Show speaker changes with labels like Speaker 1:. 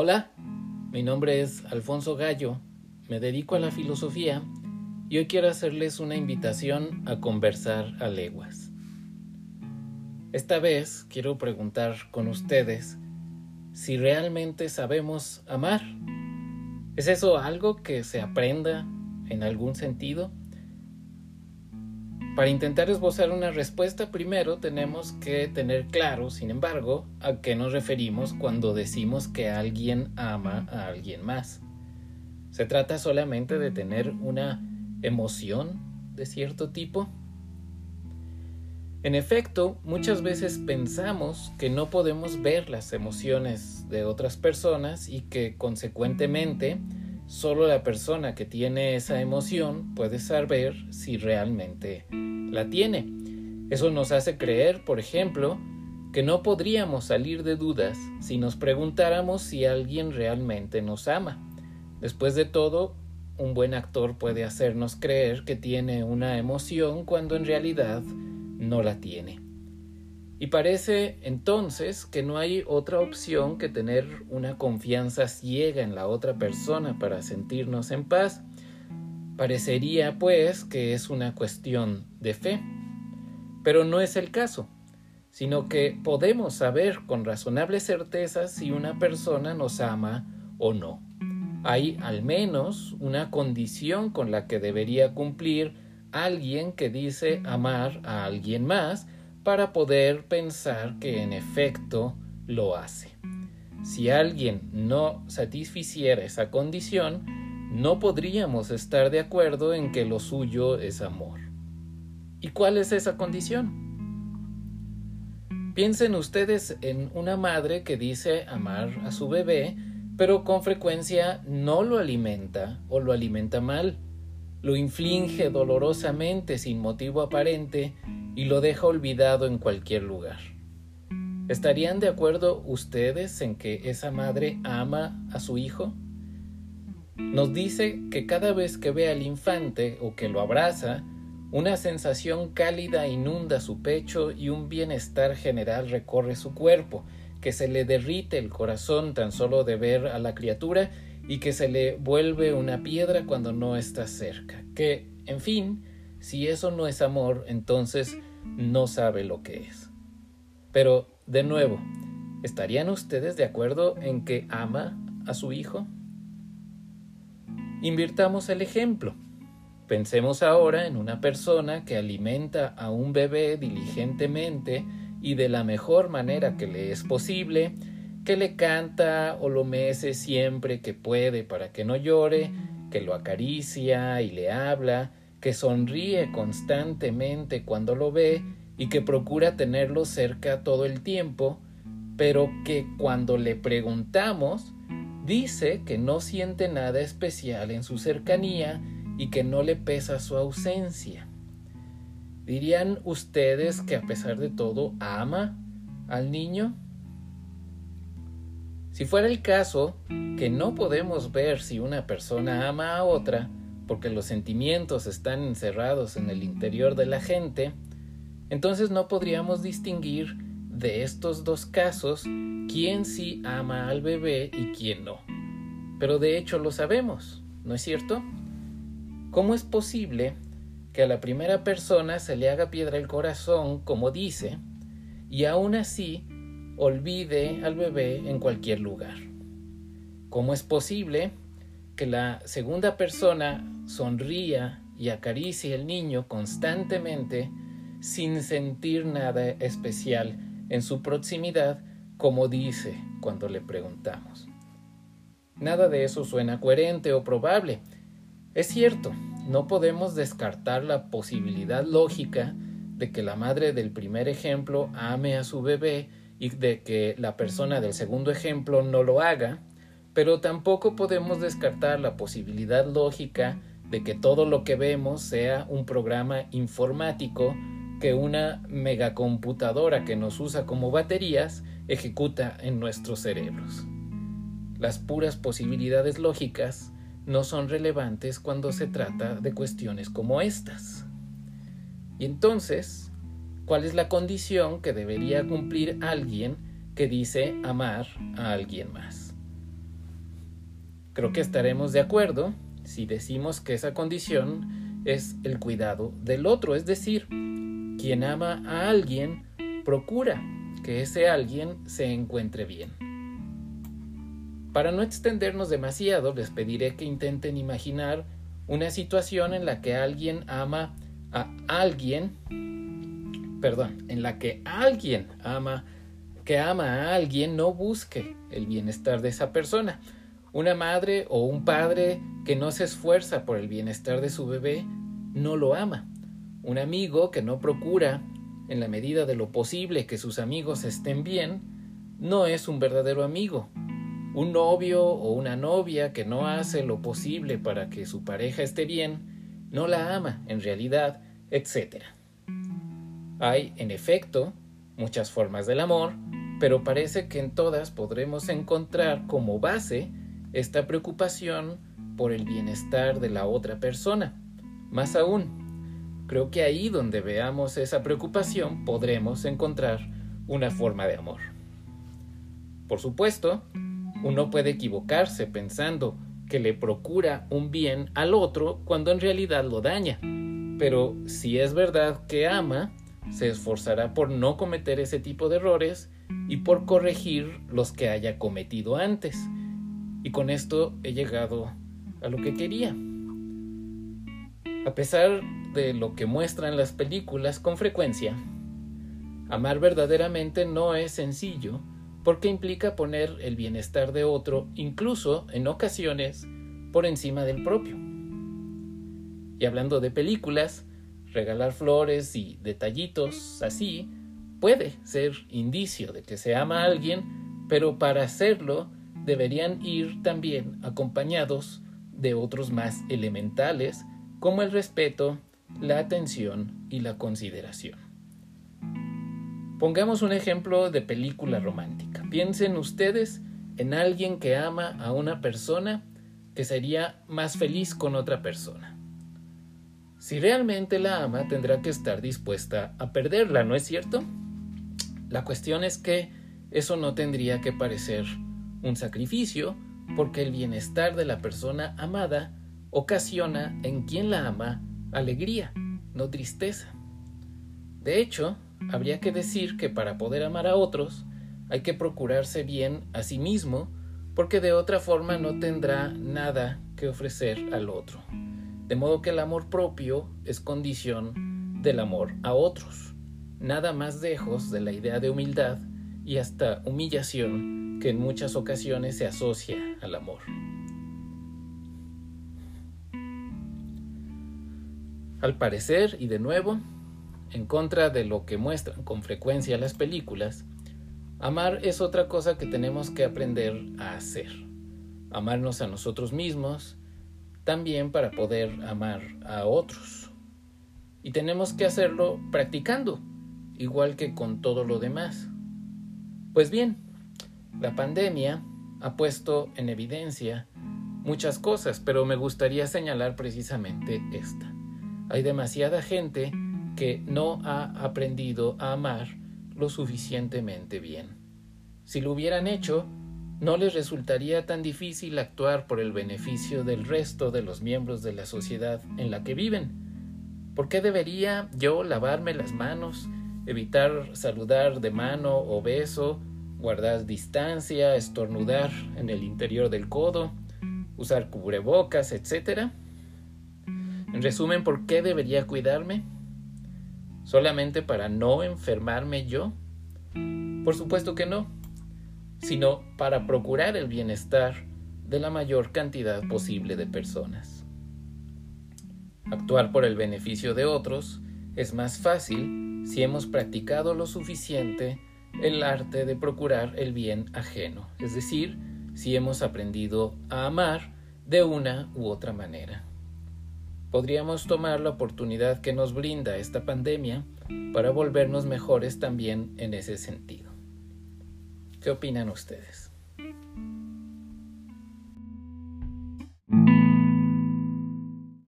Speaker 1: Hola, mi nombre es Alfonso Gallo, me dedico a la filosofía y hoy quiero hacerles una invitación a conversar a leguas. Esta vez quiero preguntar con ustedes si realmente sabemos amar. ¿Es eso algo que se aprenda en algún sentido? Para intentar esbozar una respuesta, primero tenemos que tener claro, sin embargo, a qué nos referimos cuando decimos que alguien ama a alguien más. ¿Se trata solamente de tener una emoción de cierto tipo? En efecto, muchas veces pensamos que no podemos ver las emociones de otras personas y que consecuentemente Solo la persona que tiene esa emoción puede saber si realmente la tiene. Eso nos hace creer, por ejemplo, que no podríamos salir de dudas si nos preguntáramos si alguien realmente nos ama. Después de todo, un buen actor puede hacernos creer que tiene una emoción cuando en realidad no la tiene. Y parece entonces que no hay otra opción que tener una confianza ciega en la otra persona para sentirnos en paz. Parecería pues que es una cuestión de fe. Pero no es el caso, sino que podemos saber con razonable certeza si una persona nos ama o no. Hay al menos una condición con la que debería cumplir alguien que dice amar a alguien más, para poder pensar que en efecto lo hace. Si alguien no satisficiera esa condición, no podríamos estar de acuerdo en que lo suyo es amor. ¿Y cuál es esa condición? Piensen ustedes en una madre que dice amar a su bebé, pero con frecuencia no lo alimenta o lo alimenta mal, lo inflige dolorosamente sin motivo aparente y lo deja olvidado en cualquier lugar. ¿Estarían de acuerdo ustedes en que esa madre ama a su hijo? Nos dice que cada vez que ve al infante o que lo abraza, una sensación cálida inunda su pecho y un bienestar general recorre su cuerpo, que se le derrite el corazón tan solo de ver a la criatura y que se le vuelve una piedra cuando no está cerca. Que, en fin, si eso no es amor, entonces no sabe lo que es. Pero, de nuevo, ¿estarían ustedes de acuerdo en que ama a su hijo? Invirtamos el ejemplo. Pensemos ahora en una persona que alimenta a un bebé diligentemente y de la mejor manera que le es posible, que le canta o lo mece siempre que puede para que no llore, que lo acaricia y le habla, que sonríe constantemente cuando lo ve y que procura tenerlo cerca todo el tiempo, pero que cuando le preguntamos dice que no siente nada especial en su cercanía y que no le pesa su ausencia. ¿Dirían ustedes que a pesar de todo ama al niño? Si fuera el caso que no podemos ver si una persona ama a otra, porque los sentimientos están encerrados en el interior de la gente, entonces no podríamos distinguir de estos dos casos quién sí ama al bebé y quién no. Pero de hecho lo sabemos, ¿no es cierto? ¿Cómo es posible que a la primera persona se le haga piedra el corazón, como dice, y aún así olvide al bebé en cualquier lugar? ¿Cómo es posible que la segunda persona sonría y acaricie al niño constantemente sin sentir nada especial en su proximidad, como dice cuando le preguntamos. Nada de eso suena coherente o probable. Es cierto, no podemos descartar la posibilidad lógica de que la madre del primer ejemplo ame a su bebé y de que la persona del segundo ejemplo no lo haga, pero tampoco podemos descartar la posibilidad lógica de que todo lo que vemos sea un programa informático que una megacomputadora que nos usa como baterías ejecuta en nuestros cerebros. Las puras posibilidades lógicas no son relevantes cuando se trata de cuestiones como estas. Y entonces, ¿cuál es la condición que debería cumplir alguien que dice amar a alguien más? creo que estaremos de acuerdo si decimos que esa condición es el cuidado del otro, es decir, quien ama a alguien procura que ese alguien se encuentre bien. Para no extendernos demasiado, les pediré que intenten imaginar una situación en la que alguien ama a alguien, perdón, en la que alguien ama, que ama a alguien no busque el bienestar de esa persona. Una madre o un padre que no se esfuerza por el bienestar de su bebé no lo ama. Un amigo que no procura, en la medida de lo posible, que sus amigos estén bien, no es un verdadero amigo. Un novio o una novia que no hace lo posible para que su pareja esté bien, no la ama en realidad, etc. Hay, en efecto, muchas formas del amor, pero parece que en todas podremos encontrar como base esta preocupación por el bienestar de la otra persona. Más aún, creo que ahí donde veamos esa preocupación podremos encontrar una forma de amor. Por supuesto, uno puede equivocarse pensando que le procura un bien al otro cuando en realidad lo daña. Pero si es verdad que ama, se esforzará por no cometer ese tipo de errores y por corregir los que haya cometido antes. Y con esto he llegado a lo que quería. A pesar de lo que muestran las películas con frecuencia, amar verdaderamente no es sencillo porque implica poner el bienestar de otro, incluso en ocasiones, por encima del propio. Y hablando de películas, regalar flores y detallitos así puede ser indicio de que se ama a alguien, pero para hacerlo deberían ir también acompañados de otros más elementales como el respeto, la atención y la consideración. Pongamos un ejemplo de película romántica. Piensen ustedes en alguien que ama a una persona que sería más feliz con otra persona. Si realmente la ama, tendrá que estar dispuesta a perderla, ¿no es cierto? La cuestión es que eso no tendría que parecer un sacrificio, porque el bienestar de la persona amada ocasiona en quien la ama alegría, no tristeza. De hecho, habría que decir que para poder amar a otros hay que procurarse bien a sí mismo, porque de otra forma no tendrá nada que ofrecer al otro. De modo que el amor propio es condición del amor a otros, nada más lejos de la idea de humildad y hasta humillación que en muchas ocasiones se asocia al amor. Al parecer, y de nuevo, en contra de lo que muestran con frecuencia las películas, amar es otra cosa que tenemos que aprender a hacer. Amarnos a nosotros mismos, también para poder amar a otros. Y tenemos que hacerlo practicando, igual que con todo lo demás. Pues bien, la pandemia ha puesto en evidencia muchas cosas, pero me gustaría señalar precisamente esta. Hay demasiada gente que no ha aprendido a amar lo suficientemente bien. Si lo hubieran hecho, no les resultaría tan difícil actuar por el beneficio del resto de los miembros de la sociedad en la que viven. ¿Por qué debería yo lavarme las manos, evitar saludar de mano o beso, guardar distancia, estornudar en el interior del codo, usar cubrebocas, etcétera? En resumen, ¿por qué debería cuidarme? ¿Solamente para no enfermarme yo? Por supuesto que no sino para procurar el bienestar de la mayor cantidad posible de personas. Actuar por el beneficio de otros es más fácil si hemos practicado lo suficiente el arte de procurar el bien ajeno, es decir, si hemos aprendido a amar de una u otra manera. Podríamos tomar la oportunidad que nos brinda esta pandemia para volvernos mejores también en ese sentido. ¿Qué opinan ustedes?